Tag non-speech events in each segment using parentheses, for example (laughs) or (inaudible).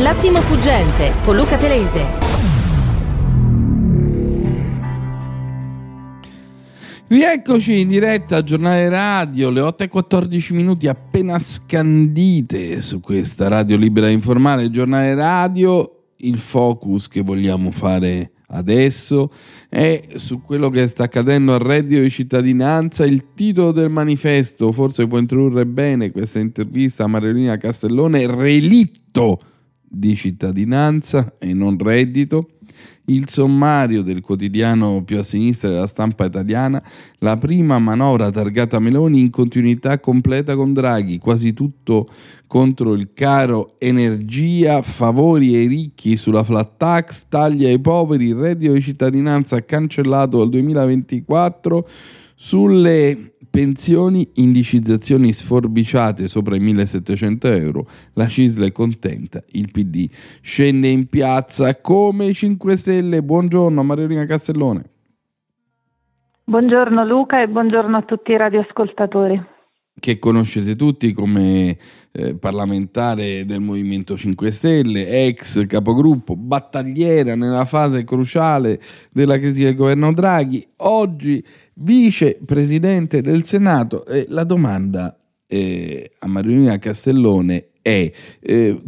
L'attimo fuggente con Luca Telese. Rieccoci in diretta a giornale radio, le 8 e 14 minuti appena scandite su questa radio libera informale, giornale radio, il focus che vogliamo fare adesso è su quello che sta accadendo al reddito di cittadinanza. Il titolo del manifesto forse può introdurre bene questa intervista a Marilina Castellone, relitto di cittadinanza e non reddito, il sommario del quotidiano più a sinistra della stampa italiana, la prima manovra targata Meloni in continuità completa con Draghi, quasi tutto contro il caro energia, favori ai ricchi sulla flat tax, tagli ai poveri, il reddito di cittadinanza cancellato dal 2024, sulle pensioni, indicizzazioni sforbiciate sopra i 1700 euro, la Cisla è contenta, il PD scende in piazza come i 5 Stelle. Buongiorno Mariolina Castellone. Buongiorno Luca e buongiorno a tutti i radioascoltatori. Che conoscete tutti come eh, parlamentare del Movimento 5 Stelle, ex capogruppo, battagliera nella fase cruciale della crisi del governo Draghi, oggi vicepresidente del Senato. E la domanda eh, a Mariolina Castellone è eh,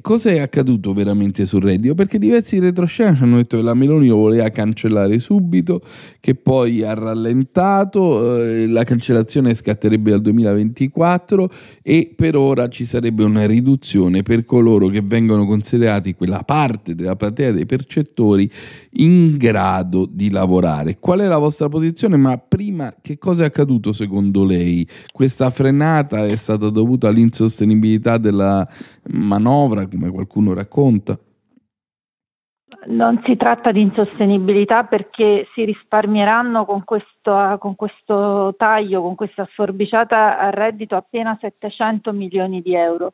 cos'è accaduto veramente sul reddito? Perché diversi retroscena ci hanno detto che la Meloni lo voleva cancellare subito, che poi ha rallentato, eh, la cancellazione scatterebbe dal 2024 e per ora ci sarebbe una riduzione per coloro che vengono considerati quella parte della platea dei percettori in grado di lavorare. Qual è la vostra posizione? Ma prima che cosa è accaduto secondo lei? Questa frenata è stata dovuta all'insostenibilità della manovra, come qualcuno racconta? Non si tratta di insostenibilità perché si risparmieranno con questo, con questo taglio, con questa sforbiciata al reddito appena 700 milioni di euro,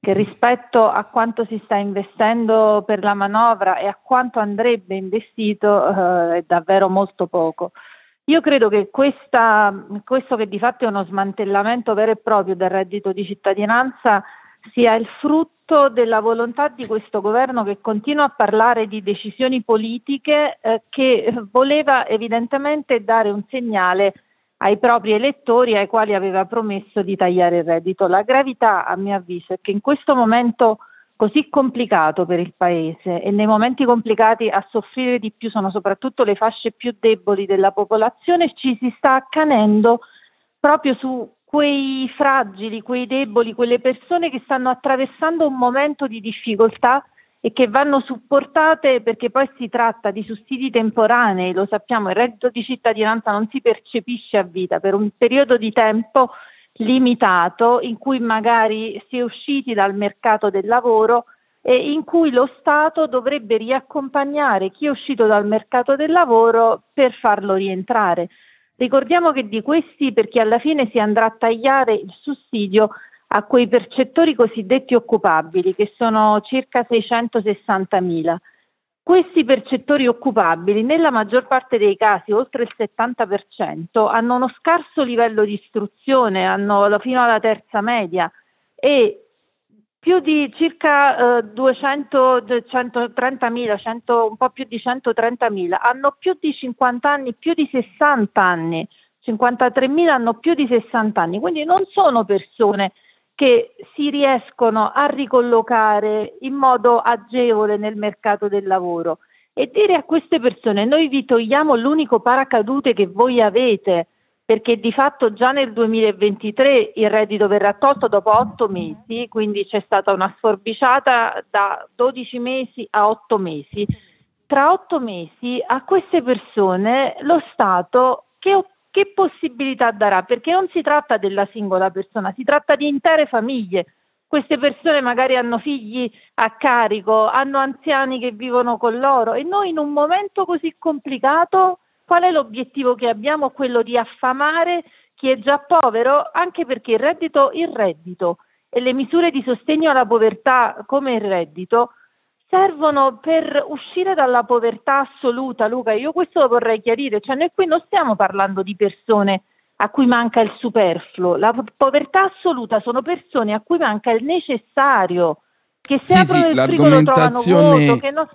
che rispetto a quanto si sta investendo per la manovra e a quanto andrebbe investito eh, è davvero molto poco. Io credo che questa, questo che di fatto è uno smantellamento vero e proprio del reddito di cittadinanza sia il frutto della volontà di questo governo che continua a parlare di decisioni politiche eh, che voleva evidentemente dare un segnale ai propri elettori ai quali aveva promesso di tagliare il reddito. La gravità, a mio avviso, è che in questo momento così complicato per il Paese e nei momenti complicati a soffrire di più sono soprattutto le fasce più deboli della popolazione, ci si sta accanendo proprio su quei fragili, quei deboli, quelle persone che stanno attraversando un momento di difficoltà e che vanno supportate perché poi si tratta di sussidi temporanei, lo sappiamo, il reddito di cittadinanza non si percepisce a vita per un periodo di tempo limitato in cui magari si è usciti dal mercato del lavoro e in cui lo Stato dovrebbe riaccompagnare chi è uscito dal mercato del lavoro per farlo rientrare. Ricordiamo che di questi, perché alla fine si andrà a tagliare il sussidio a quei percettori cosiddetti occupabili, che sono circa 660 mila. Questi percettori occupabili, nella maggior parte dei casi, oltre il 70%, hanno uno scarso livello di istruzione, hanno fino alla terza media e più di circa eh, 200, 130.000, 100, un po' più di 130.000, hanno più di 50 anni, più di 60 anni, 53.000 hanno più di 60 anni, quindi non sono persone che si riescono a ricollocare in modo agevole nel mercato del lavoro. E dire a queste persone noi vi togliamo l'unico paracadute che voi avete perché di fatto già nel 2023 il reddito verrà tolto dopo otto mesi, quindi c'è stata una sforbiciata da 12 mesi a otto mesi. Tra otto mesi a queste persone lo Stato che che possibilità darà? Perché non si tratta della singola persona, si tratta di intere famiglie. Queste persone magari hanno figli a carico, hanno anziani che vivono con loro e noi in un momento così complicato qual è l'obiettivo che abbiamo? Quello di affamare chi è già povero, anche perché il reddito, il reddito e le misure di sostegno alla povertà come il reddito servono per uscire dalla povertà assoluta, Luca. Io questo lo vorrei chiarire, cioè noi qui non stiamo parlando di persone a cui manca il superfluo, la povertà assoluta sono persone a cui manca il necessario che se sì, aprono sì, il frigo lo trovano vuoto, che non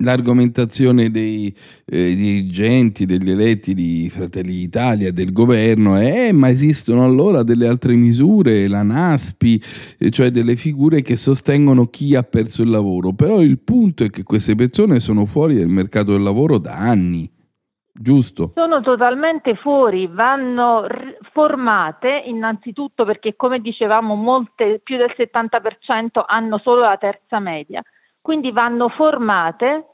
l'argomentazione dei eh, dirigenti, degli eletti di Fratelli d'Italia, del governo è ma esistono allora delle altre misure, la NASPI, eh, cioè delle figure che sostengono chi ha perso il lavoro, però il punto è che queste persone sono fuori del mercato del lavoro da anni. Giusto. Sono totalmente fuori, vanno formate innanzitutto perché come dicevamo molte, più del 70% hanno solo la terza media quindi vanno formate,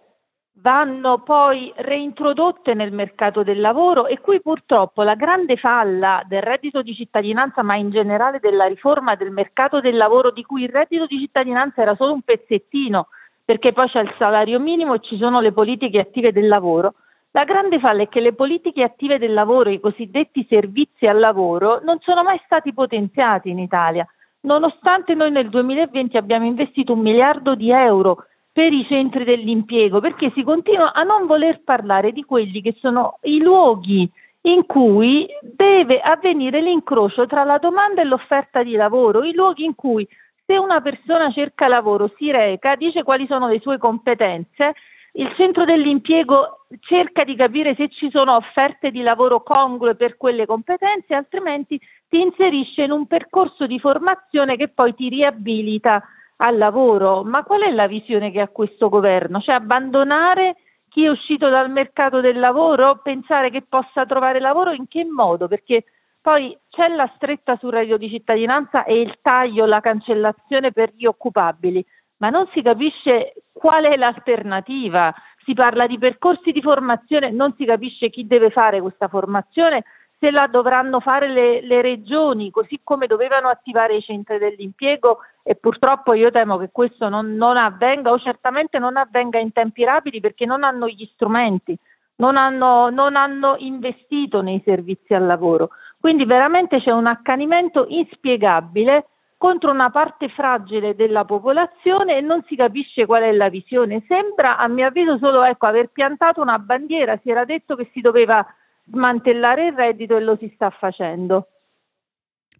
vanno poi reintrodotte nel mercato del lavoro e qui purtroppo la grande falla del reddito di cittadinanza, ma in generale della riforma del mercato del lavoro, di cui il reddito di cittadinanza era solo un pezzettino, perché poi c'è il salario minimo e ci sono le politiche attive del lavoro. La grande falla è che le politiche attive del lavoro, i cosiddetti servizi al lavoro, non sono mai stati potenziati in Italia nonostante noi nel 2020 abbiamo investito un miliardo di euro per i centri dell'impiego, perché si continua a non voler parlare di quelli che sono i luoghi in cui deve avvenire l'incrocio tra la domanda e l'offerta di lavoro, i luoghi in cui se una persona cerca lavoro, si reca, dice quali sono le sue competenze, il centro dell'impiego cerca di capire se ci sono offerte di lavoro congrue per quelle competenze, altrimenti ti inserisce in un percorso di formazione che poi ti riabilita al lavoro. Ma qual è la visione che ha questo governo? Cioè abbandonare chi è uscito dal mercato del lavoro, pensare che possa trovare lavoro in che modo? Perché poi c'è la stretta sul reddito di cittadinanza e il taglio, la cancellazione per gli occupabili, ma non si capisce qual è l'alternativa. Si parla di percorsi di formazione, non si capisce chi deve fare questa formazione se la dovranno fare le, le, regioni, così come dovevano attivare i centri dell'impiego e purtroppo io temo che questo non, non avvenga o certamente non avvenga in tempi rapidi perché non hanno gli strumenti, non hanno, non hanno investito nei servizi al lavoro. Quindi veramente c'è un accanimento inspiegabile contro una parte fragile della popolazione e non si capisce qual è la visione. Sembra, a mio avviso, solo ecco, aver piantato una bandiera, si era detto che si doveva smantellare il reddito e lo si sta facendo.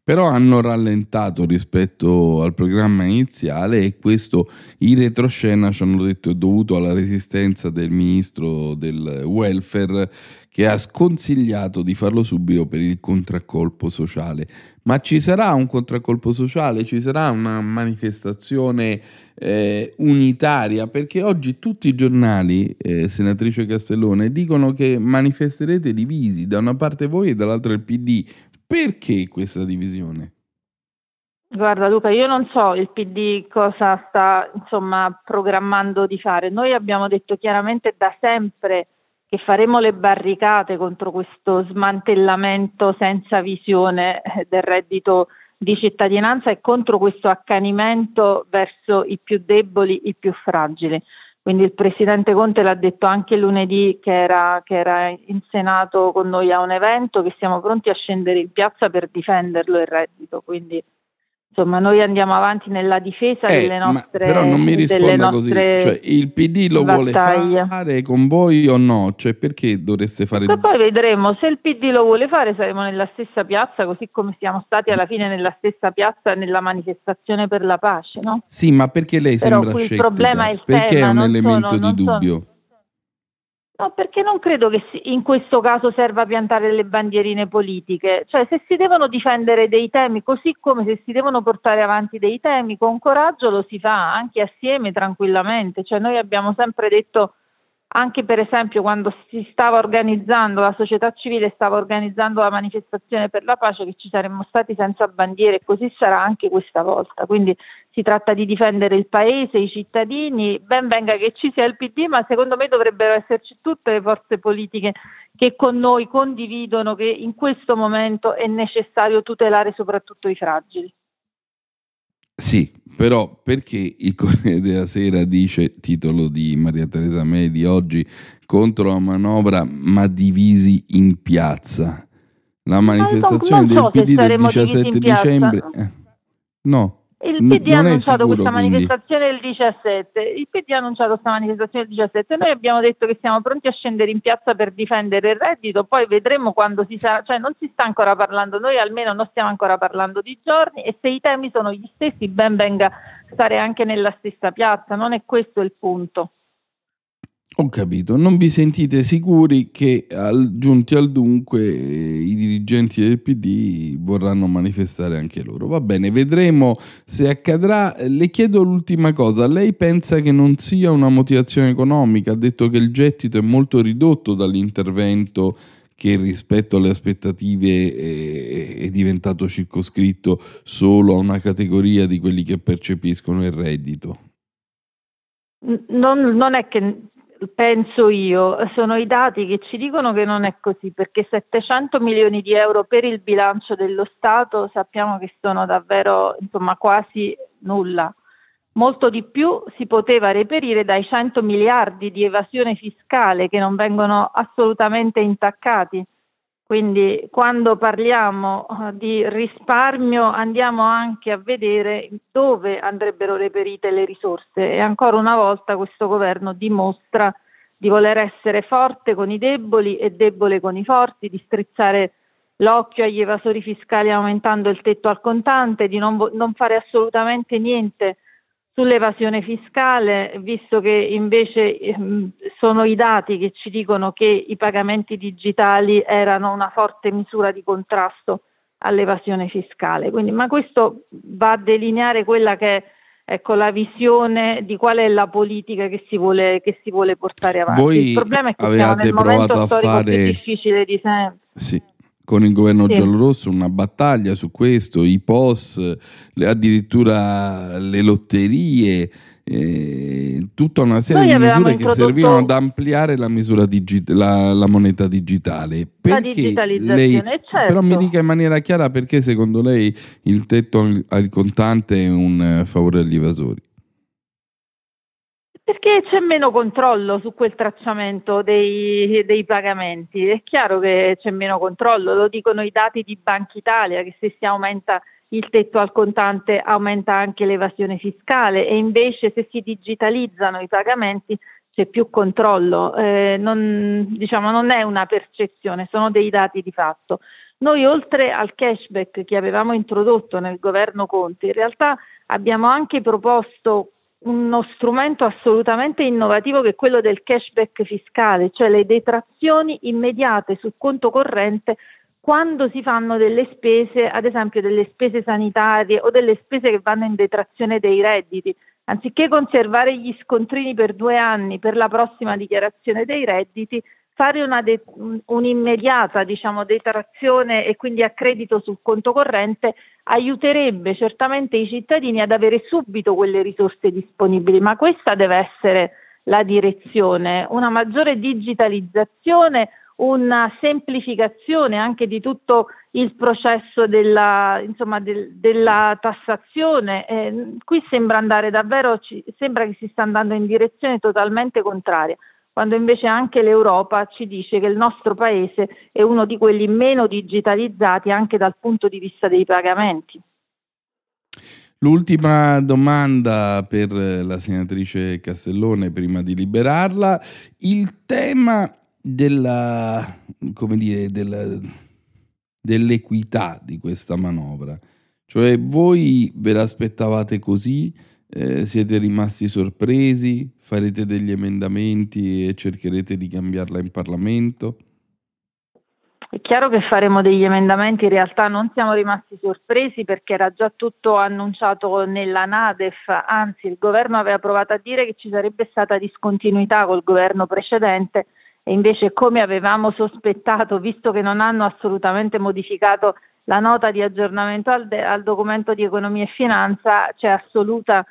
Però hanno rallentato rispetto al programma iniziale e questo in retroscena ci hanno detto è dovuto alla resistenza del ministro del welfare che ha sconsigliato di farlo subito per il contraccolpo sociale. Ma ci sarà un contraccolpo sociale? Ci sarà una manifestazione eh, unitaria? Perché oggi tutti i giornali, eh, senatrice Castellone, dicono che manifesterete divisi, da una parte voi e dall'altra il PD. Perché questa divisione? Guarda Luca, io non so il PD cosa sta insomma, programmando di fare. Noi abbiamo detto chiaramente da sempre che faremo le barricate contro questo smantellamento senza visione eh, del reddito di cittadinanza e contro questo accanimento verso i più deboli, i più fragili. Quindi il Presidente Conte l'ha detto anche lunedì che era, che era, in Senato con noi a un evento, che siamo pronti a scendere in piazza per difenderlo il reddito. Quindi Insomma, noi andiamo avanti nella difesa eh, delle nostre Però non mi risponda così, cioè, il PD lo battaglie. vuole fare con voi o no? Cioè, perché dovreste fare... E poi vedremo, se il PD lo vuole fare saremo nella stessa piazza, così come siamo stati alla fine nella stessa piazza nella manifestazione per la pace, no? Sì, ma perché lei Però sembra scettica? Il problema è il perché tema, è un elemento sono, di dubbio? Sono No, perché non credo che in questo caso serva piantare le bandierine politiche, cioè se si devono difendere dei temi, così come se si devono portare avanti dei temi, con coraggio lo si fa anche assieme tranquillamente, cioè noi abbiamo sempre detto anche per esempio quando si stava organizzando, la società civile stava organizzando la manifestazione per la pace, che ci saremmo stati senza bandiere e così sarà anche questa volta. Quindi si tratta di difendere il paese, i cittadini, ben venga che ci sia il PD, ma secondo me dovrebbero esserci tutte le forze politiche che con noi condividono che in questo momento è necessario tutelare soprattutto i fragili. Sì, però perché il Corriere della Sera dice, titolo di Maria Teresa Medi oggi, contro la manovra ma divisi in piazza? La manifestazione so del PD del 17 dicembre... Eh, no, il PD ha annunciato questa quindi. manifestazione il 17, il PD ha annunciato questa manifestazione il 17, noi abbiamo detto che siamo pronti a scendere in piazza per difendere il reddito, poi vedremo quando si sarà, cioè non si sta ancora parlando, noi almeno non stiamo ancora parlando di giorni e se i temi sono gli stessi ben venga stare anche nella stessa piazza, non è questo il punto. Ho capito, non vi sentite sicuri che al, giunti al dunque eh, i dirigenti del PD vorranno manifestare anche loro. Va bene, vedremo se accadrà. Le chiedo l'ultima cosa, lei pensa che non sia una motivazione economica? Ha detto che il gettito è molto ridotto dall'intervento che rispetto alle aspettative è, è diventato circoscritto solo a una categoria di quelli che percepiscono il reddito. Non, non, è che penso io, sono i dati che ci dicono che non è così, perché 700 milioni di euro per il bilancio dello Stato sappiamo che sono davvero insomma, quasi nulla. Molto di più si poteva reperire dai 100 miliardi di evasione fiscale che non vengono assolutamente intaccati. Quindi quando parliamo eh, di risparmio andiamo anche a vedere dove andrebbero reperite le risorse. E ancora una volta questo governo dimostra di voler essere forte con i deboli e debole con i forti, di strizzare l'occhio agli evasori fiscali aumentando il tetto al contante, di non, non fare assolutamente niente sull'evasione fiscale, visto che invece ehm, sono i dati che ci dicono che i pagamenti digitali erano una forte misura di contrasto all'evasione fiscale. Quindi, ma questo va a delineare quella che è ecco, la visione di qual è la politica che si vuole, che si vuole portare avanti. Voi il problema è che siamo nel momento storico fare... più difficile di sempre. Sì con il governo sì. giallorosso una battaglia su questo, i POS, le, addirittura le lotterie, eh, tutta una serie Noi di misure introdotto... che servivano ad ampliare la, digi- la, la moneta digitale. Perché lei, certo. Però mi dica in maniera chiara perché secondo lei il tetto al contante è un favore agli evasori. Perché c'è meno controllo su quel tracciamento dei, dei, pagamenti. È chiaro che c'è meno controllo, lo dicono i dati di Banca Italia, che se si aumenta il tetto al contante aumenta anche l'evasione fiscale e invece se si digitalizzano i pagamenti c'è più controllo. Eh, non, diciamo, non è una percezione, sono dei dati di fatto. Noi oltre al cashback che avevamo introdotto nel governo Conte, in realtà abbiamo anche proposto uno strumento assolutamente innovativo che è quello del cashback fiscale, cioè le detrazioni immediate sul conto corrente quando si fanno delle spese, ad esempio delle spese sanitarie o delle spese che vanno in detrazione dei redditi. Anziché conservare gli scontrini per due anni per la prossima dichiarazione dei redditi, fare de- un'immediata diciamo, detrazione e quindi accredito sul conto corrente aiuterebbe certamente i cittadini ad avere subito quelle risorse disponibili, ma questa deve essere la direzione, una maggiore digitalizzazione, una semplificazione anche di tutto il processo della, insomma, del, della tassazione. Eh, qui sembra andare davvero, ci, sembra che si sta andando in direzione totalmente contraria quando invece anche l'Europa ci dice che il nostro paese è uno di quelli meno digitalizzati anche dal punto di vista dei pagamenti. L'ultima domanda per la senatrice Castellone prima di liberarla, il tema della, dire, della, dell'equità di questa manovra, cioè voi ve l'aspettavate così? Eh, siete rimasti sorpresi? Farete degli emendamenti e cercherete di cambiarla in Parlamento? È chiaro che faremo degli emendamenti, in realtà non siamo rimasti sorpresi perché era già tutto annunciato nella Nadef, anzi il governo aveva provato a dire che ci sarebbe stata discontinuità col governo precedente e invece come avevamo sospettato, visto che non hanno assolutamente modificato la nota di aggiornamento al, de- al documento di economia e finanza, c'è assoluta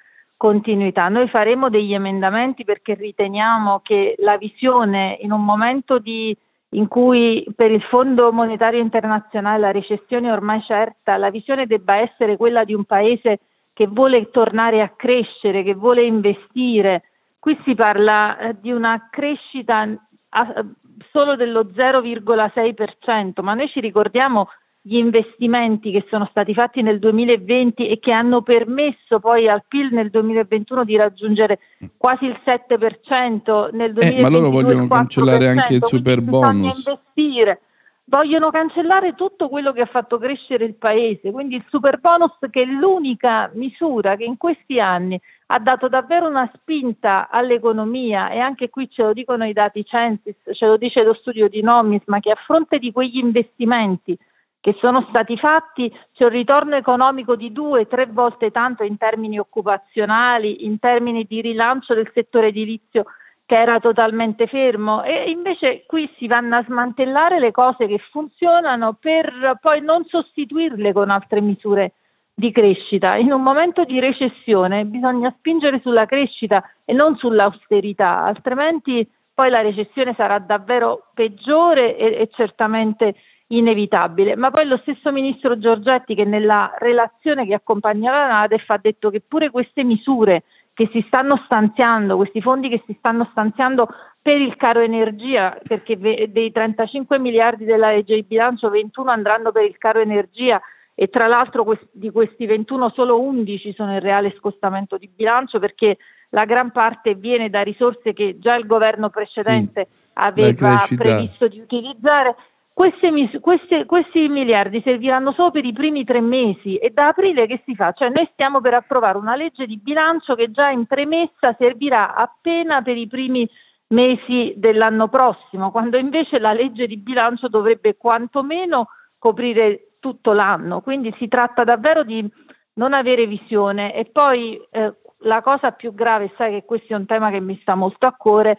continuità. Noi faremo degli emendamenti perché riteniamo che la visione in un momento di, in cui per il Fondo Monetario Internazionale la recessione è ormai certa, la visione debba essere quella di un paese che vuole tornare a crescere, che vuole investire. Qui si parla eh, di una crescita a, solo dello 0,6%, ma noi ci ricordiamo gli investimenti che sono stati fatti nel 2020 e che hanno permesso poi al PIL nel 2021 di raggiungere quasi il 7% nel 2022 eh, ma loro vogliono cancellare anche il super bonus. Investire. vogliono cancellare tutto quello che ha fatto crescere il paese, quindi il super bonus che è l'unica misura che in questi anni ha dato davvero una spinta all'economia e anche qui ce lo dicono i dati Censis, ce lo dice lo studio di Nomis, ma che a fronte di quegli investimenti che sono stati fatti c'è un ritorno economico di due, tre volte tanto in termini occupazionali, in termini di rilancio del settore edilizio che era totalmente fermo e invece qui si vanno a smantellare le cose che funzionano per poi non sostituirle con altre misure di crescita. In un momento di recessione bisogna spingere sulla crescita e non sull'austerità, altrimenti poi la recessione sarà davvero peggiore e, e certamente inevitabile. Ma poi lo stesso ministro Giorgetti che nella relazione che accompagnava la NADEF ha detto che pure queste misure che si stanno stanziando, questi fondi che si stanno stanziando per il caro energia, perché dei 35 miliardi della legge di bilancio 21 andranno per il caro energia e tra l'altro di questi 21 solo 11 sono in reale scostamento di bilancio perché la gran parte viene da risorse che già il governo precedente sì, aveva previsto di utilizzare queste, queste, questi miliardi serviranno solo per i primi tre mesi e da aprile che si fa? Cioè noi stiamo per approvare una legge di bilancio che già in premessa servirà appena per i primi mesi dell'anno prossimo, quando invece la legge di bilancio dovrebbe quantomeno coprire tutto l'anno. Quindi si tratta davvero di non avere visione e poi eh, la cosa più grave, sai che questo è un tema che mi sta molto a cuore,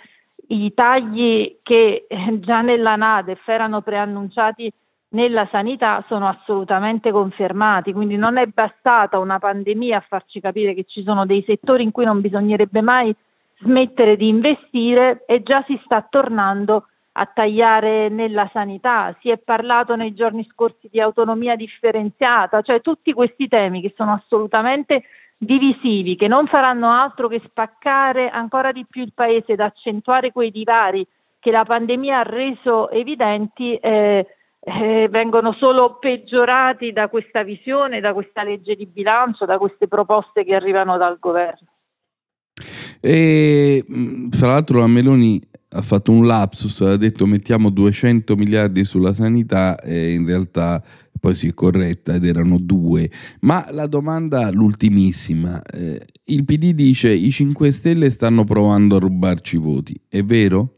i tagli che eh, già nella NADEF erano preannunciati nella sanità sono assolutamente confermati, quindi non è bastata una pandemia a farci capire che ci sono dei settori in cui non bisognerebbe mai smettere di investire e già si sta tornando a tagliare nella sanità. Si è parlato nei giorni scorsi di autonomia differenziata, cioè tutti questi temi che sono assolutamente divisivi che non faranno altro che spaccare ancora di più il paese ed accentuare quei divari che la pandemia ha reso evidenti eh, eh, vengono solo peggiorati da questa visione, da questa legge di bilancio, da queste proposte che arrivano dal governo. E fra l'altro la Meloni ha fatto un lapsus, ha detto mettiamo 200 miliardi sulla sanità e in realtà poi si è corretta ed erano due. Ma la domanda, l'ultimissima, eh, il PD dice i 5 Stelle stanno provando a rubarci voti, è vero?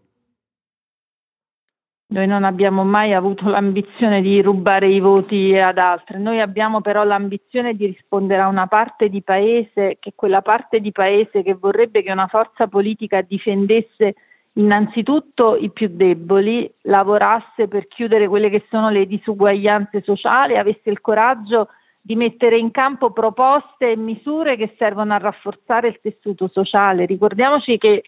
Noi non abbiamo mai avuto (laughs) l'ambizione di rubare i voti ad altri, noi abbiamo però l'ambizione di rispondere a una parte di paese, che è quella parte di paese che vorrebbe che una forza politica difendesse innanzitutto i più deboli, lavorasse per chiudere quelle che sono le disuguaglianze sociali, avesse il coraggio di mettere in campo proposte e misure che servono a rafforzare il tessuto sociale. Ricordiamoci che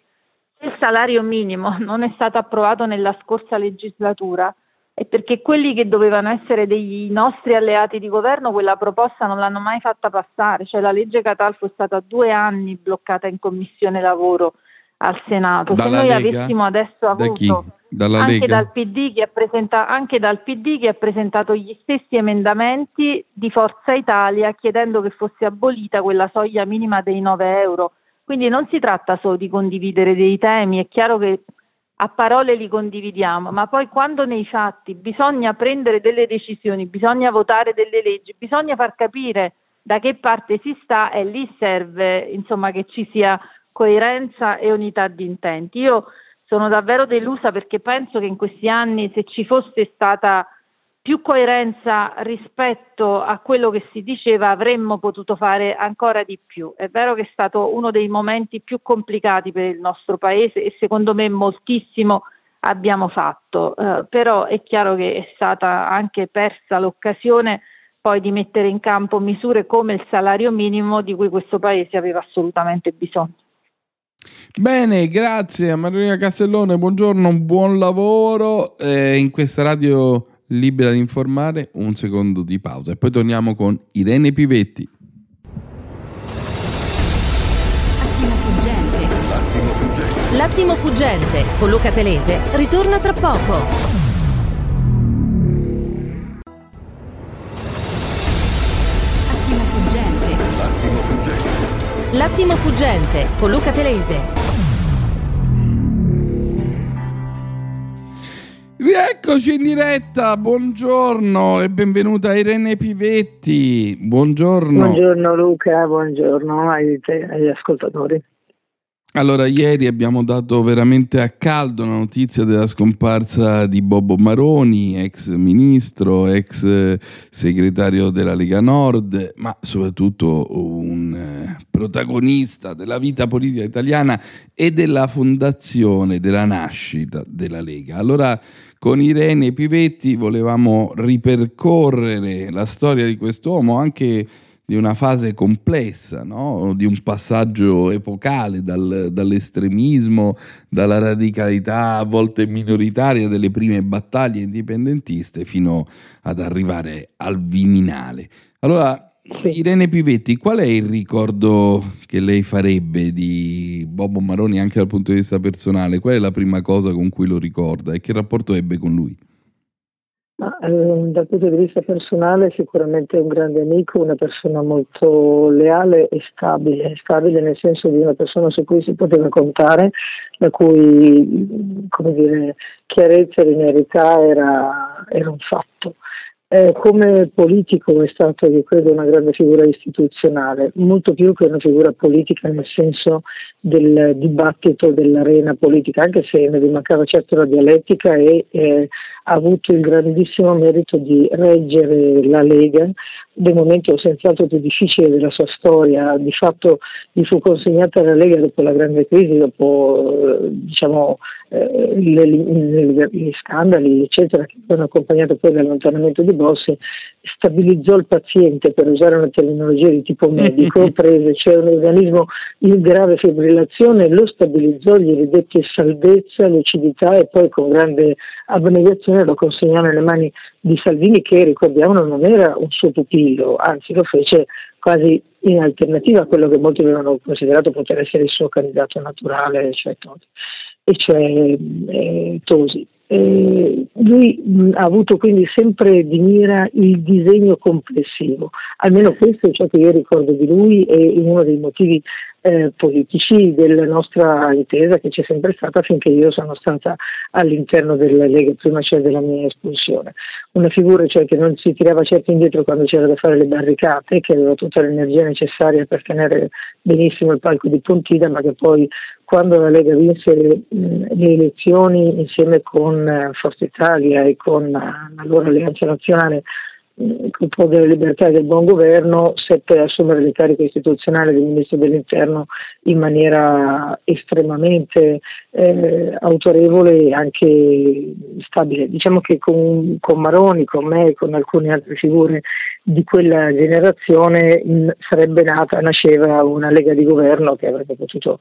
il salario minimo non è stato approvato nella scorsa legislatura è perché quelli che dovevano essere dei nostri alleati di governo quella proposta non l'hanno mai fatta passare, cioè la legge Catalfo è stata due anni bloccata in commissione lavoro al Senato. Dalla Se noi Lega? avessimo adesso avuto anche dal, presenta- anche dal, PD che ha presentato gli stessi emendamenti di Forza Italia chiedendo che fosse abolita quella soglia minima dei 9 euro. Quindi non si tratta solo di condividere dei temi, è chiaro che a parole li condividiamo, ma poi quando nei fatti bisogna prendere delle decisioni, bisogna votare delle leggi, bisogna far capire da che parte si sta e lì serve insomma, che ci sia coerenza e unità di intenti. Io sono davvero delusa perché penso che in questi anni se ci fosse stata più coerenza rispetto a quello che si diceva avremmo potuto fare ancora di più. È vero che è stato uno dei momenti più complicati per il nostro Paese e secondo me moltissimo abbiamo fatto, eh, però è chiaro che è stata anche persa l'occasione poi di mettere in campo misure come il salario minimo di cui questo Paese aveva assolutamente bisogno. Bene, grazie a Maria Castellone, buongiorno, buon lavoro eh, in questa radio libera di informare, un secondo di pausa e poi torniamo con Irene Pivetti. Attimo fuggente. L'attimo fuggente. L'attimo fuggente con Luca Telese ritorna tra poco. L'attimo fuggente con Luca Telese. Eccoci in diretta, buongiorno e benvenuta Irene Pivetti. Buongiorno. Buongiorno Luca, buongiorno ai, agli ascoltatori. Allora, ieri abbiamo dato veramente a caldo la notizia della scomparsa di Bobo Maroni, ex ministro, ex segretario della Lega Nord, ma soprattutto un eh, protagonista della vita politica italiana e della fondazione, della nascita della Lega. Allora, con Irene Pivetti volevamo ripercorrere la storia di quest'uomo anche di una fase complessa, no? di un passaggio epocale dal, dall'estremismo, dalla radicalità a volte minoritaria delle prime battaglie indipendentiste fino ad arrivare al Viminale. Allora, Irene Pivetti, qual è il ricordo che lei farebbe di Bobo Maroni anche dal punto di vista personale? Qual è la prima cosa con cui lo ricorda e che rapporto ebbe con lui? Ma, eh, dal punto di vista personale sicuramente un grande amico, una persona molto leale e stabile, stabile nel senso di una persona su cui si poteva contare, la cui dire, chiarezza e linearità era, era un fatto. Eh, come politico è stato, io credo, una grande figura istituzionale, molto più che una figura politica nel senso del dibattito dell'arena politica, anche se ne mancava certo la dialettica e eh, ha avuto il grandissimo merito di reggere la Lega nel momento senz'altro più difficile della sua storia. Di fatto gli fu consegnata la Lega dopo la grande crisi, dopo eh, diciamo, eh, gli scandali, eccetera, che hanno accompagnato poi l'allontanamento di Bossi, stabilizzò il paziente, per usare una terminologia di tipo medico, (laughs) prese, cioè un organismo in grave fibrillazione, lo stabilizzò, gli ridette salvezza, lucidità e poi con grande abnegazione lo consegnò nelle mani di Salvini che ricordiamo non era un suo pupillo, anzi lo fece quasi in alternativa a quello che molti avevano considerato poter essere il suo candidato naturale, cioè Tosi. E cioè eh, Tosi. Eh, lui mh, ha avuto quindi sempre di mira il disegno complessivo, almeno questo è ciò che io ricordo di lui e uno dei motivi eh, politici della nostra intesa che c'è sempre stata finché io sono stata all'interno della Lega, prima cioè della mia espulsione. Una figura cioè che non si tirava certo indietro quando c'era da fare le barricate, che aveva tutta l'energia necessaria per tenere benissimo il palco di Pontida, ma che poi quando la Lega vinse mh, le elezioni insieme con eh, Forza Italia e con uh, l'allora Alleanza Nazionale il gruppo delle libertà e del buon governo seppe assumere l'incarico istituzionale del ministro dell'interno in maniera estremamente eh, autorevole e anche stabile. Diciamo che con, con Maroni, con me e con alcune altre figure di quella generazione mh, sarebbe nata, nasceva una lega di governo che avrebbe potuto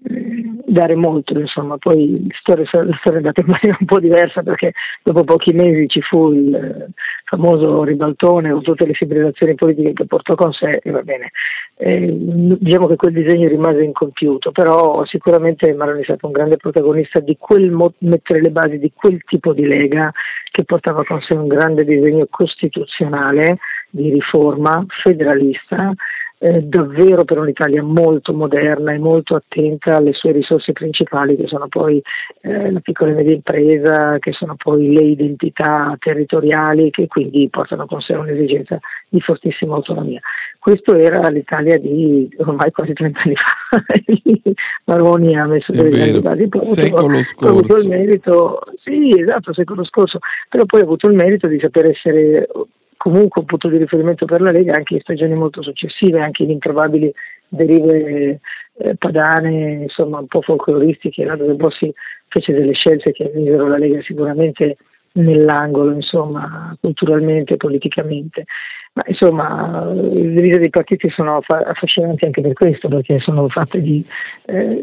dare molto, insomma, poi la storia, la storia è andata in maniera un po' diversa perché dopo pochi mesi ci fu il eh, famoso ribaltone con tutte le fibrillazioni politiche che portò con sé e va bene. Eh, diciamo che quel disegno rimase incompiuto, però sicuramente Maroni è stato un grande protagonista di quel mo- mettere le basi di quel tipo di lega che portava con sé un grande disegno costituzionale di riforma federalista eh, davvero per un'Italia molto moderna e molto attenta alle sue risorse principali che sono poi eh, la piccola e media impresa, che sono poi le identità territoriali che quindi portano con sé un'esigenza di fortissima autonomia. Questo era l'Italia di ormai quasi 30 anni fa. (laughs) Maroni ha messo delle grandi basi, poi secolo ha avuto il merito, sì esatto, secolo scorso, però poi ha avuto il merito di saper essere comunque un punto di riferimento per la Lega anche in stagioni molto successive, anche in improbabili derive eh, padane, insomma un po' folcloristiche, là dove Bossi fece delle scelte che misero la Lega sicuramente nell'angolo, insomma, culturalmente, politicamente. Ma insomma, le vite dei partiti sono affascinanti anche per questo, perché sono fatte di, eh,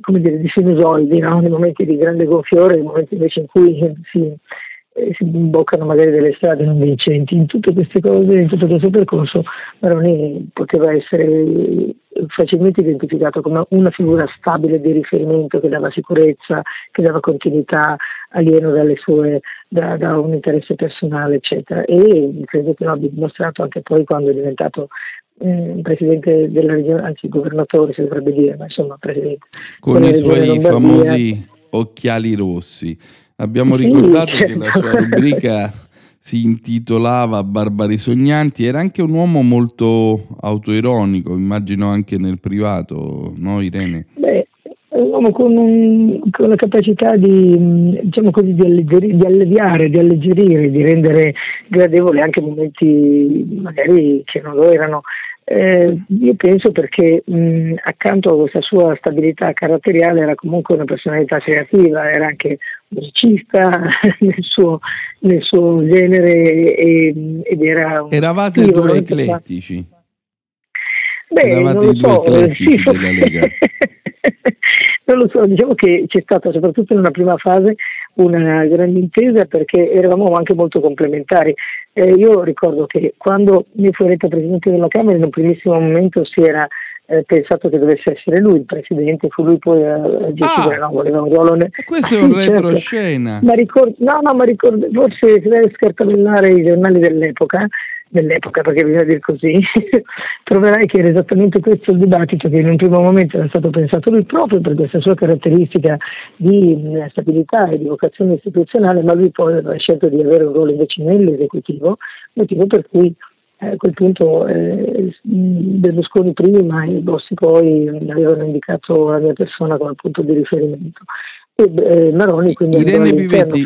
come dire, di sinusoidi, no? nei momenti di grande gonfiore, nei momenti invece in cui si eh, si imboccano magari delle strade non vincenti. In tutte queste cose, in tutto questo percorso, Maroni poteva essere facilmente identificato come una figura stabile di riferimento che dava sicurezza, che dava continuità, alieno sue, da, da, un interesse personale, eccetera. E credo che lo abbia dimostrato anche poi quando è diventato eh, presidente della regione, anzi governatore si dovrebbe dire, ma insomma presidente. Con i suoi famosi occhiali rossi. Abbiamo ricordato sì, che la sua rubrica (laughs) si intitolava Barbari Sognanti, era anche un uomo molto autoironico, immagino anche nel privato, no Irene? Beh, un uomo con, un, con la capacità di, diciamo così, di, alleggerire, di alleviare, di alleggerire, di rendere gradevole anche momenti magari che non lo erano. Eh, io penso perché mh, accanto a questa sua stabilità caratteriale era comunque una personalità creativa, era anche musicista (laughs) nel suo, nel suo genere e, ed era... Eravate attivo, due eclettici. Beh, Eravate non lo so, eclettici sì, della Lega. (laughs) non lo so, diciamo che c'è stata soprattutto in una prima fase una grande intesa perché eravamo anche molto complementari. Eh, io ricordo che quando mi fu eletta Presidente della Camera in un primissimo momento si era eh, pensato che dovesse essere lui il Presidente, fu lui poi a, a decidere, ah, no, voleva un ruolo... Ne... Questo è un (laughs) certo. retroscena. Ma ricordo, no, no, ma ricordo, forse si deve scartabellare i giornali dell'epoca, dell'epoca perché bisogna dire così, (laughs) troverai che era esattamente questo il dibattito che in un primo momento era stato pensato lui proprio per questa sua caratteristica di stabilità e di vocazione istituzionale, ma lui poi aveva scelto di avere un ruolo invece nell'esecutivo, motivo per cui a quel punto eh, Berlusconi prima e Bossi poi avevano indicato la mia persona come punto di riferimento. E eh, Maroni quindi Irene Pivetti,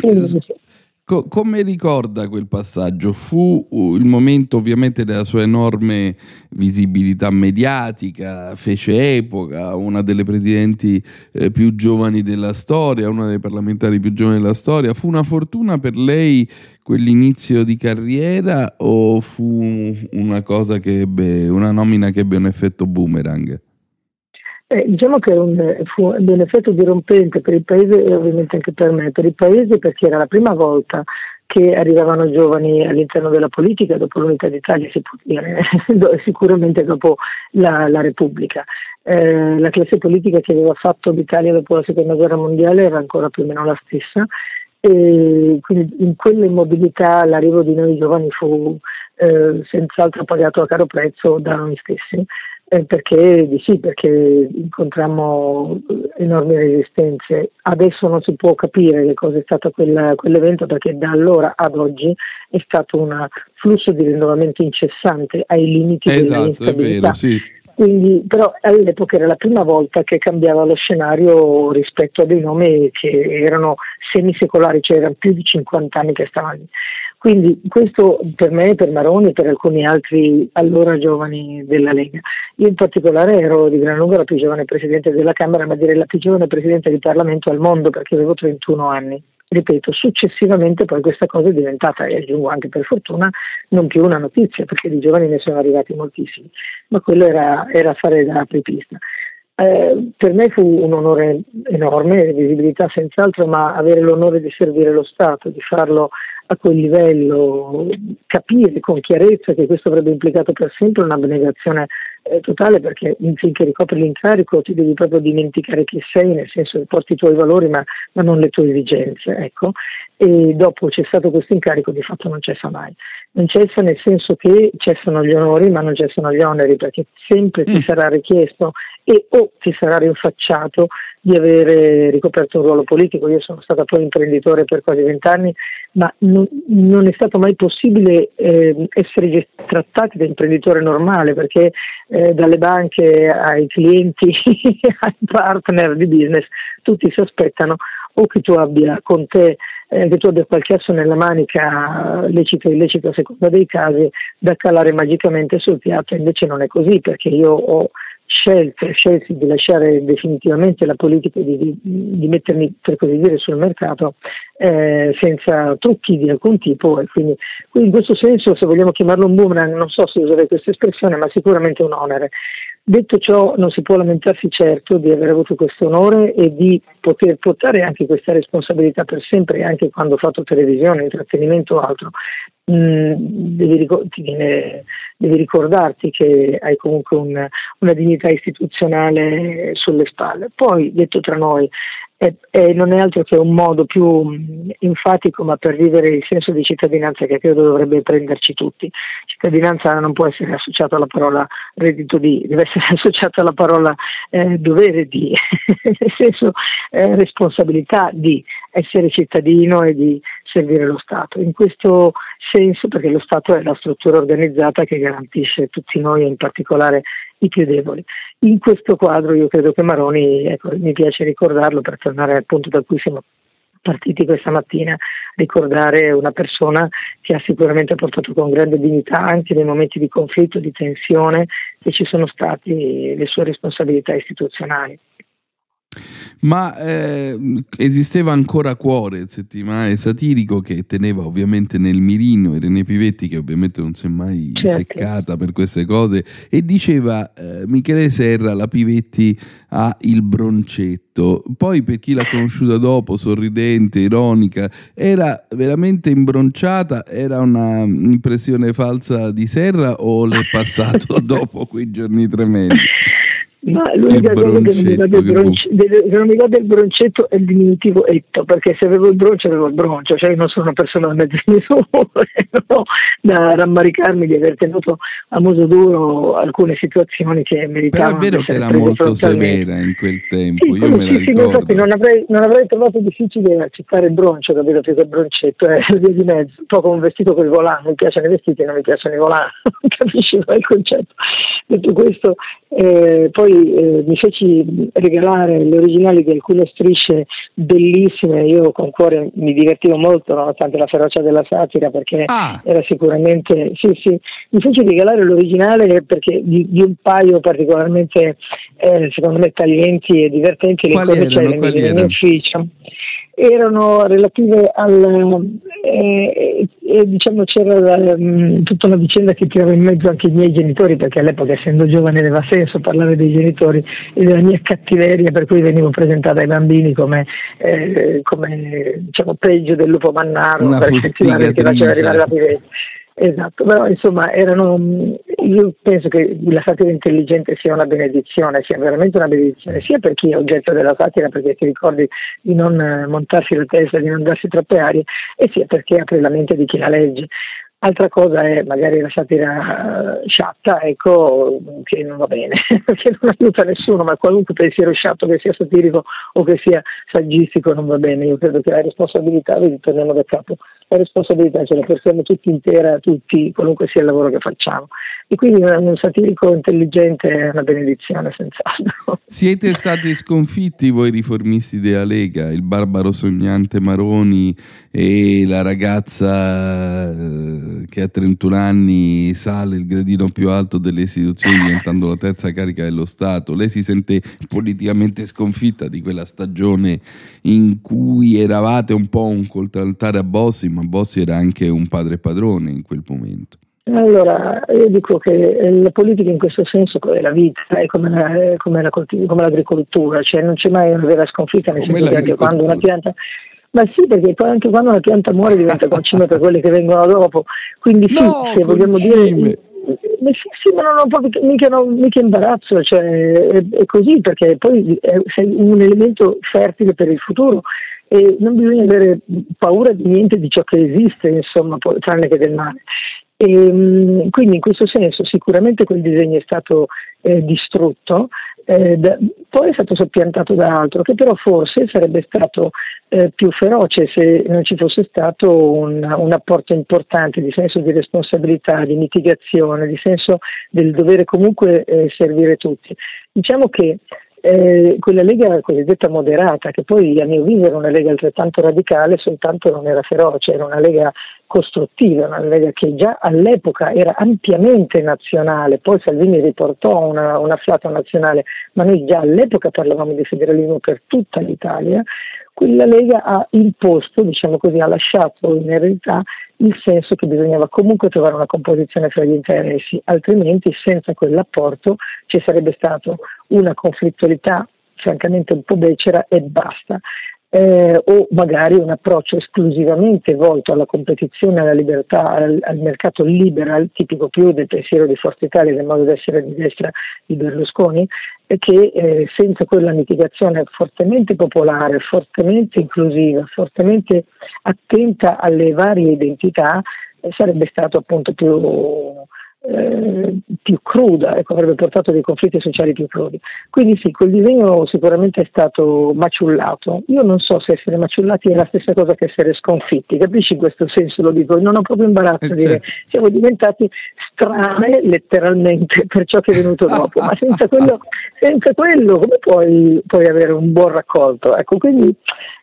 Co- come ricorda quel passaggio? Fu uh, il momento ovviamente della sua enorme visibilità mediatica, fece epoca, una delle presidenti eh, più giovani della storia, una dei parlamentari più giovani della storia. Fu una fortuna per lei quell'inizio di carriera o fu una cosa che ebbe, una nomina che ebbe un effetto boomerang? Eh, diciamo che un, fu un effetto dirompente per il paese e ovviamente anche per me, per il paese perché era la prima volta che arrivavano giovani all'interno della politica dopo l'unità d'Italia, si può dire, sicuramente dopo la, la Repubblica. Eh, la classe politica che aveva fatto l'Italia dopo la seconda guerra mondiale era ancora più o meno la stessa e quindi in quella immobilità l'arrivo di noi giovani fu eh, senz'altro pagato a caro prezzo da noi stessi. Eh, perché sì, perché incontrammo enormi resistenze. Adesso non si può capire che cosa è stato quel, quell'evento perché da allora ad oggi è stato un flusso di rinnovamento incessante ai limiti esatto, dell'instabilità. Vero, sì. Quindi, però all'epoca era la prima volta che cambiava lo scenario rispetto a dei nomi che erano semisecolari, cioè erano più di 50 anni che stavano lì. Quindi questo per me, per Maroni e per alcuni altri allora giovani della Lega. Io in particolare ero di gran lunga la più giovane Presidente della Camera, ma direi la più giovane Presidente di Parlamento al mondo perché avevo 31 anni. Ripeto, successivamente poi questa cosa è diventata, e aggiungo anche per fortuna, non più una notizia, perché di giovani ne sono arrivati moltissimi, ma quello era, era fare da apripista. Eh, per me fu un onore enorme, visibilità senz'altro, ma avere l'onore di servire lo Stato, di farlo a quel livello, capire con chiarezza che questo avrebbe implicato per sempre un'abnegazione eh, totale perché finché ricopri l'incarico ti devi proprio dimenticare chi sei, nel senso che porti i tuoi valori ma, ma non le tue esigenze. Ecco. E dopo cessato questo incarico di fatto non cessa mai. Non cessa nel senso che cessano gli onori ma non cessano gli oneri perché sempre mm. ti sarà richiesto e o ti sarà rinfacciato di avere ricoperto un ruolo politico. Io sono stata poi imprenditore per quasi vent'anni, ma non, non, è stato mai possibile eh, essere trattati da imprenditore normale perché eh, dalle banche ai clienti, (laughs) ai partner di business, tutti si aspettano o che tu abbia con te eh, che tu abbia qualche asso nella manica lecito o illecito a seconda dei casi da calare magicamente sul piatto. Invece non è così perché io ho scelte, scelsi di lasciare definitivamente la politica e di, di, mettermi per così dire sul mercato eh, senza trucchi di alcun tipo e quindi, quindi, in questo senso se vogliamo chiamarlo un boomerang non so se userei questa espressione ma sicuramente un onere Detto ciò, non si può lamentarsi certo di aver avuto questo onore e di poter portare anche questa responsabilità per sempre, anche quando ho fatto televisione, intrattenimento o altro. Mm, devi, viene, devi, ricordarti che hai comunque un, una dignità istituzionale sulle spalle. Poi, detto tra noi, e, e, non è altro che un modo più mm, enfatico ma per vivere il senso di cittadinanza che credo dovrebbe prenderci tutti. Cittadinanza non può essere associata alla parola reddito di, deve essere (laughs) associata alla parola eh, dovere di, (laughs) nel senso eh, responsabilità di essere cittadino e di servire lo Stato. In questo senso perché lo Stato è la struttura organizzata che garantisce tutti noi in particolare i più deboli. In questo quadro io credo che Maroni, ecco, mi piace ricordarlo per tornare al punto da cui siamo partiti questa mattina, ricordare una persona che ha sicuramente portato con grande dignità anche nei momenti di conflitto, di tensione che ci sono stati le sue responsabilità istituzionali. Ma eh, esisteva ancora Cuore, il settimanale satirico che teneva ovviamente nel mirino Irene Pivetti, che ovviamente non si è mai certo. seccata per queste cose, e diceva eh, Michele Serra, la Pivetti ha il broncetto. Poi per chi l'ha conosciuta dopo, sorridente, ironica, era veramente imbronciata? Era un'impressione falsa di Serra o le è passato (laughs) dopo quei giorni tremendi? Ma l'unica cosa che non mi ricorda del, bronce, non mi ricorda il broncetto è il diminutivo etto, perché se avevo il broncio avevo il broncio, cioè io non sono una persona da mezzo (laughs) no, da rammaricarmi di aver tenuto a muso duro alcune situazioni che meritavano. Però è vero che era molto severa in quel tempo, sì, io me sì, la infatti non avrei, non avrei, trovato difficile accettare il broncio, capito, più che il broncetto, è eh, via di mezzo, un po' come un vestito con il volano, mi piacciono i vestiti e non mi piacciono i volani, (laughs) capisci qual è il concetto? Detto questo, eh, poi eh, mi feci regalare le originali di alcune strisce bellissime, io con cuore mi divertivo molto nonostante la ferocia della satira perché ah. era sicuramente, sì sì, mi feci regalare l'originale perché di, di un paio particolarmente eh, secondo me taglienti e divertenti, le cose nel mio ufficio erano relative al eh, e diciamo c'era um, tutta una vicenda che tirava in mezzo anche i miei genitori perché all'epoca essendo giovane aveva senso parlare dei genitori e della mia cattiveria per cui venivo presentata ai bambini come, eh, come diciamo peggio del lupo mannaro una per che faceva arrivare la pivetta Esatto, però insomma erano, io penso che la satira intelligente sia una benedizione, sia veramente una benedizione, sia per chi è oggetto della satira perché ti ricordi di non montarsi la testa, di non darsi troppe arie, e sia perché apre la mente di chi la legge. Altra cosa è magari la satira uh, sciatta, ecco, che non va bene, (laughs) perché non aiuta nessuno, ma qualunque pensiero sciatto che sia satirico o che sia saggistico non va bene. Io credo che la responsabilità, vedi, torniamo da capo, la responsabilità ce la portiamo tutti intera, tutti, qualunque sia il lavoro che facciamo. E quindi un satirico intelligente è una benedizione, senz'altro. Siete stati sconfitti voi riformisti della Lega, il barbaro sognante Maroni e la ragazza eh, che a 31 anni sale il gradino più alto delle istituzioni diventando la terza carica dello Stato. Lei si sente politicamente sconfitta di quella stagione in cui eravate un po' un colt'altare a Bossi, ma Bossi era anche un padre padrone in quel momento. Allora, io dico che la politica in questo senso è la vita, è come, la, come, la, come l'agricoltura, cioè non c'è mai una vera sconfitta, nel senso che anche quando una pianta... Ma sì, perché anche quando una pianta muore diventa concime per quelle che vengono dopo, quindi sì, no, se vogliamo dire... Ma sì, sì, ma non ho proprio mica, no, mica imbarazzo, cioè, è, è, così perché poi è, sei un elemento fertile per il futuro e non bisogna avere paura di niente di ciò che esiste, insomma, tranne che del male. E, ehm, quindi in questo senso sicuramente quel disegno è stato eh, distrutto, eh, da, poi è stato soppiantato da altro che però forse sarebbe stato eh, più feroce se non ci fosse stato un, un, apporto importante di senso di responsabilità, di mitigazione, di senso del dovere comunque eh, servire tutti. Diciamo che eh, quella Lega cosiddetta moderata, che poi a mio avviso era una Lega altrettanto radicale, soltanto non era feroce, era una Lega costruttiva, una Lega che già all'epoca era ampiamente nazionale, poi Salvini riportò una, una fiata nazionale, ma noi già all'epoca parlavamo di federalismo per tutta l'Italia, quella Lega ha imposto, diciamo così, ha lasciato in eredità il senso che bisognava comunque trovare una composizione fra gli interessi, altrimenti senza quell'apporto ci sarebbe stata una conflittualità francamente un po' becera e basta. Eh, o magari un approccio esclusivamente volto alla competizione, alla libertà, al, al mercato liberal, tipico più del pensiero di Forza Italia, del modo di essere di destra di Berlusconi, che eh, senza quella mitigazione fortemente popolare, fortemente inclusiva, fortemente attenta alle varie identità, eh, sarebbe stato appunto più eh, più cruda, ecco, avrebbe portato dei conflitti sociali più crudi. Quindi sì, quel disegno sicuramente è stato maciullato. Io non so se essere maciullati è la stessa cosa che essere sconfitti, capisci in questo senso lo dico, non ho proprio imbarazzo a eh, dire certo. siamo diventati strane letteralmente (laughs) per ciò che è venuto dopo, ma senza quello, senza quello come puoi, puoi avere un buon raccolto? Ecco, quindi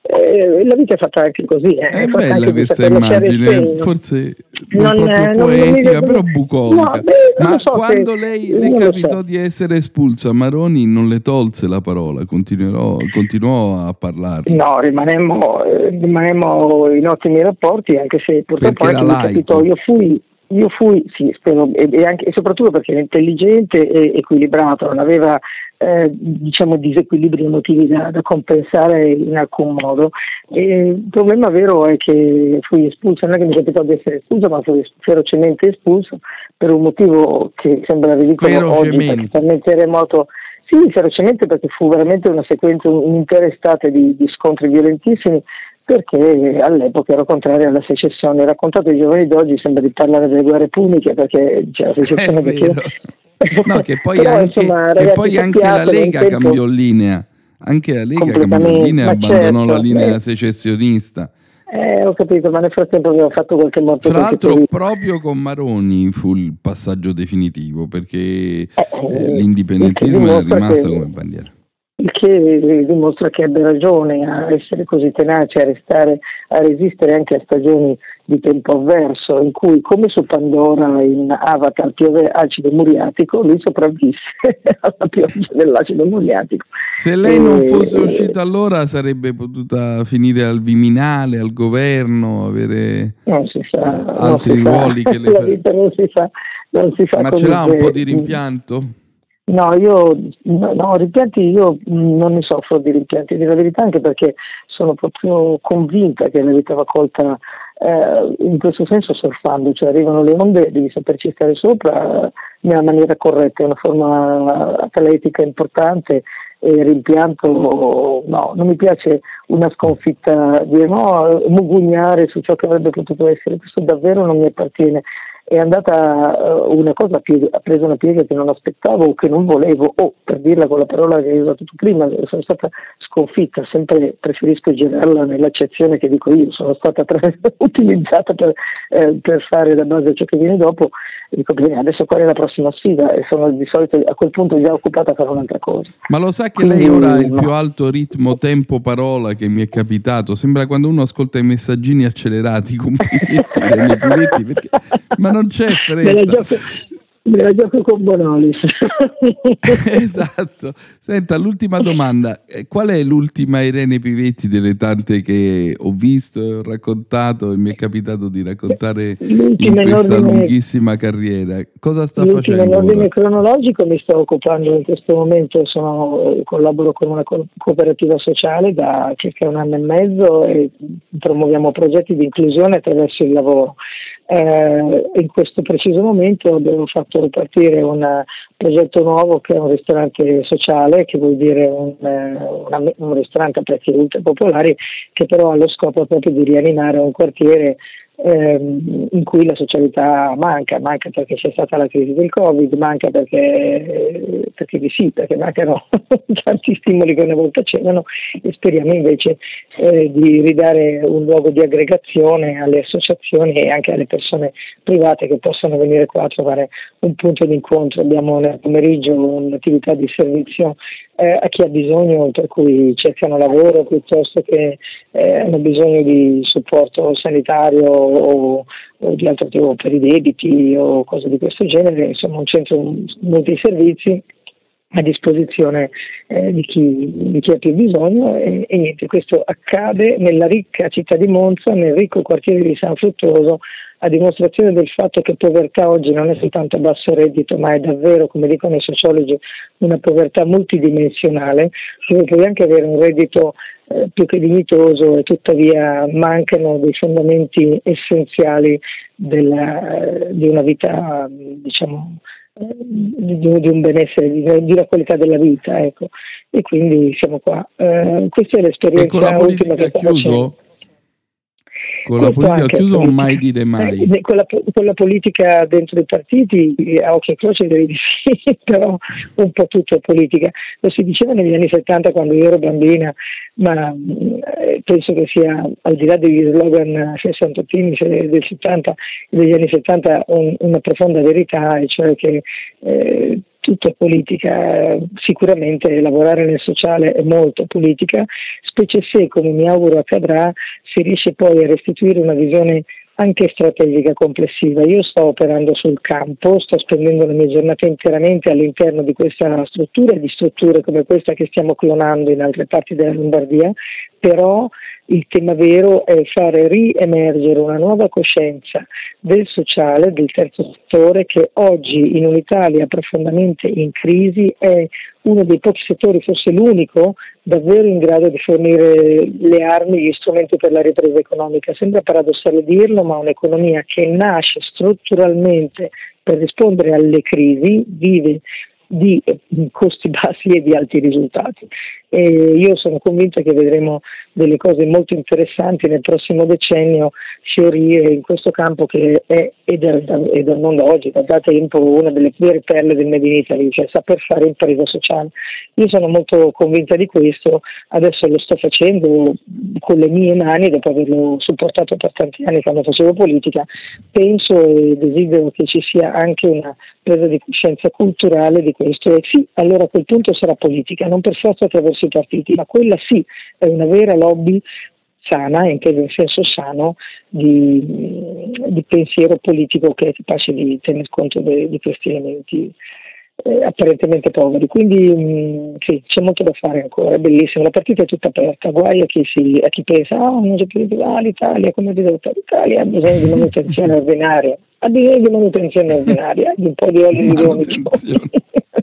eh, la vita è fatta anche così. Eh. È, è bella questa immagine, forse non, non proprio poetica, non, però bucolica. No, beh, Ma so quando lei le capitò so. di essere espulsa, Maroni non le tolse la parola, continuò a parlare. No, rimanemmo, eh, rimanemmo, in ottimi rapporti, anche se purtroppo anche mi capitò, io fui io fui, sì, spero, e, e, anche, e, soprattutto perché era intelligente e equilibrato, non aveva eh, diciamo disequilibri emotivi da, da, compensare in alcun modo. E il problema vero è che fui espulso, non è che mi capitò di essere espulso, ma fui ferocemente espulso per un motivo che sembra ridicolo oggi, perché talmente remoto. Sì, ferocemente perché fu veramente una sequenza, un'intera estate di, di scontri violentissimi perché all'epoca ero contrario alla secessione. Raccontato ai giovani d'oggi sembra di parlare delle guerre puniche perché c'è la secessione (laughs) perché... No, che poi (laughs) Però, anche, insomma, che poi anche la Lega tempo... cambiò linea. Anche la Lega cambiò linea e abbandonò certo, la linea eh. secessionista. Eh, ho capito, ma nel frattempo avevo fatto qualche morto. Tra l'altro, poi... proprio con Maroni fu il passaggio definitivo perché eh, eh l'indipendentismo è rimasto che... come bandiera il che dimostra che ebbe ragione a essere così tenace, a restare, a resistere anche a stagioni di tempo avverso, in cui come su Pandora in Avatar piove acido muriatico, lui sopravvisse (laughs) alla pioggia dell'acido muriatico. Se lei non fosse uscita allora sarebbe potuta finire al Viminale, al governo, avere sa, altri ruoli fa. che le (laughs) La vita non si fa, non si fa Ma ce l'ha un po' di rimpianto? No, io no, rimpianti io non ne soffro di rimpianti, di la verità anche perché sono proprio convinta che la vita va colta eh, in questo senso surfando, cioè arrivano le onde, devi saperci stare sopra eh, nella maniera corretta, è una forma atletica importante e rimpianto no, non mi piace una sconfitta dire no, mugugnare su ciò che avrebbe potuto essere, questo davvero non mi appartiene è andata uh, una cosa, ha preso una piega che non aspettavo o che non volevo, o per dirla con la parola che hai usato tu prima, sono stata sconfitta, sempre preferisco girarla nell'accezione che dico io, sono stata (laughs) tra- utilizzata per, eh, per, fare la base a ciò che viene dopo, dico bene, adesso qual è la prossima sfida? E sono di solito a quel punto già occupata a fare un'altra cosa. Ma lo sa che Quindi, lei ora ha il no. più alto ritmo tempo-parola che mi è capitato? Sembra quando uno ascolta i messaggini accelerati, (laughs) complimenti, perché... ma non c'è fretta. Me la gioco con Bonolis. (laughs) esatto. Senta, l'ultima domanda. Eh, qual è l'ultima Irene Pivetti delle tante che ho visto e ho raccontato e mi è capitato di raccontare l'ultima in questa ordine, lunghissima carriera? Cosa sta facendo? In ordine cronologico mi sto occupando in questo momento, sono, collaboro con una co- cooperativa sociale da circa un anno e mezzo e promuoviamo progetti di inclusione attraverso il lavoro. Eh, in questo preciso momento abbiamo fatto partire un progetto nuovo che è un ristorante sociale, che vuol dire un, eh, una, un ristorante a prezzi ultra popolari, che però ha lo scopo proprio di rianimare un quartiere ehm, in cui la socialità manca, manca perché c'è stata la crisi del Covid, manca perché, perché di sì, perché mancano (laughs) tanti stimoli che una volta c'erano e speriamo invece eh, di ridare un luogo di aggregazione alle associazioni e anche alle persone private che possono venire qua a trovare un punto di incontro. Abbiamo nel pomeriggio un'attività di servizio eh, a chi ha bisogno, per cui cercano lavoro piuttosto che eh, hanno bisogno di supporto sanitario o, o, di altro tipo per i debiti o cose di questo genere, insomma un centro molti servizi a disposizione eh, di, chi, di, chi, ha più bisogno e, e, niente, questo accade nella ricca città di Monza, nel ricco quartiere di San Fruttuoso, a dimostrazione del fatto che povertà oggi non è soltanto basso reddito, ma è davvero, come dicono i sociologi, una povertà multidimensionale, dove puoi anche avere un reddito eh, più che dignitoso e tuttavia mancano dei fondamenti essenziali della, di una vita diciamo di, un benessere, di, di, una qualità della vita, ecco. E quindi siamo qua. Eh, questa è l'esperienza ultima che chiuso? facendo. Con la politica chiusa o mai dire mai? Eh, con, la, con, la, politica dentro i partiti a occhio e croce direi di sì, (laughs) però un po' tutto è politica. Lo si diceva negli anni 70 quando io ero bambina, ma eh, penso che sia al di là degli slogan sessantottini del 70 degli anni 70 un, una profonda verità, e cioè che eh, tutto è politica, sicuramente lavorare nel sociale è molto politica, specie se, come mi auguro accadrà, si riesce poi a restituire una visione anche strategica complessiva. Io sto operando sul campo, sto spendendo le mie giornate interamente all'interno di questa struttura e di strutture come questa che stiamo clonando in altre parti della Lombardia, però il tema vero è fare riemergere una nuova coscienza del sociale, del terzo settore, che oggi in un'Italia profondamente in crisi è uno dei pochi settori, forse l'unico, davvero in grado di fornire le armi, gli strumenti per la ripresa economica. Sembra paradossale dirlo, ma un'economia che nasce strutturalmente per rispondere alle crisi vive di costi bassi e di alti risultati. E io sono convinta che vedremo delle cose molto interessanti nel prossimo decennio fiorire in questo campo che è, e da, da oggi, da, da tempo, una delle vere perle del Made in Italy, cioè saper fare impresa sociale. Io sono molto convinta di questo, adesso lo sto facendo con le mie mani, dopo averlo supportato per tanti anni quando facevo politica, penso e desidero che ci sia anche una presa di coscienza culturale di questo e sì, allora a quel punto sarà politica, non per forza attraverso i partiti, ma quella sì è una vera lobby sana, inteso in senso sano, di, di, pensiero politico che è capace di tener conto de, di questi elementi eh, apparentemente poveri. Quindi mh, mm, sì, c'è molto da fare ancora, è bellissimo, la partita è tutta aperta, guai a chi, si, a chi pensa, ah, non c'è più ah, l'Italia, come vedete, l'Italia ha bisogno di manutenzione ordinaria, ha bisogno di manutenzione ordinaria, di un po' di olio di gomito.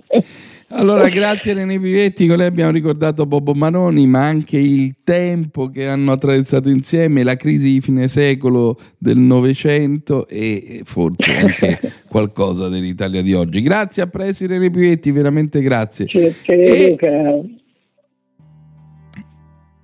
(laughs) Allora, grazie René Pivetti, con lei abbiamo ricordato Bobo Maroni, ma anche il tempo che hanno attraversato insieme, la crisi di fine secolo del Novecento e forse anche (laughs) qualcosa dell'Italia di oggi. Grazie a Presi René Pivetti, veramente grazie. E...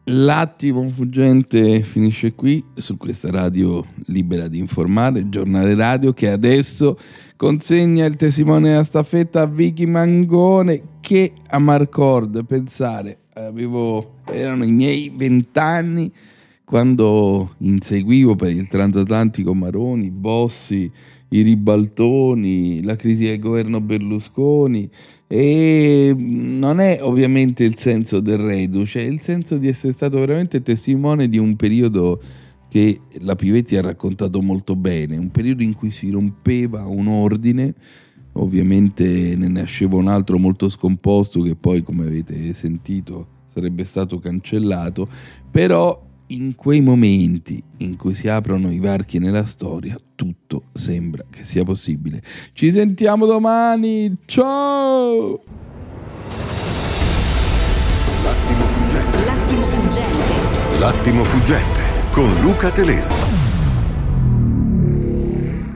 L'attimo fuggente finisce qui su questa radio libera di informare, giornale radio che adesso consegna il testimone della staffetta a Vicky Mangone che a Marcord, pensare, avevo, erano i miei vent'anni quando inseguivo per il transatlantico Maroni, Bossi, i ribaltoni, la crisi del governo Berlusconi e non è ovviamente il senso del reduce, è il senso di essere stato veramente testimone di un periodo che la Pivetti ha raccontato molto bene, un periodo in cui si rompeva un ordine, ovviamente ne nasceva un altro molto scomposto che poi come avete sentito sarebbe stato cancellato, però in quei momenti in cui si aprono i varchi nella storia, tutto sembra che sia possibile. Ci sentiamo domani. Ciao! L'attimo fuggente. L'attimo fuggente. L'attimo fuggente con Luca Telesi.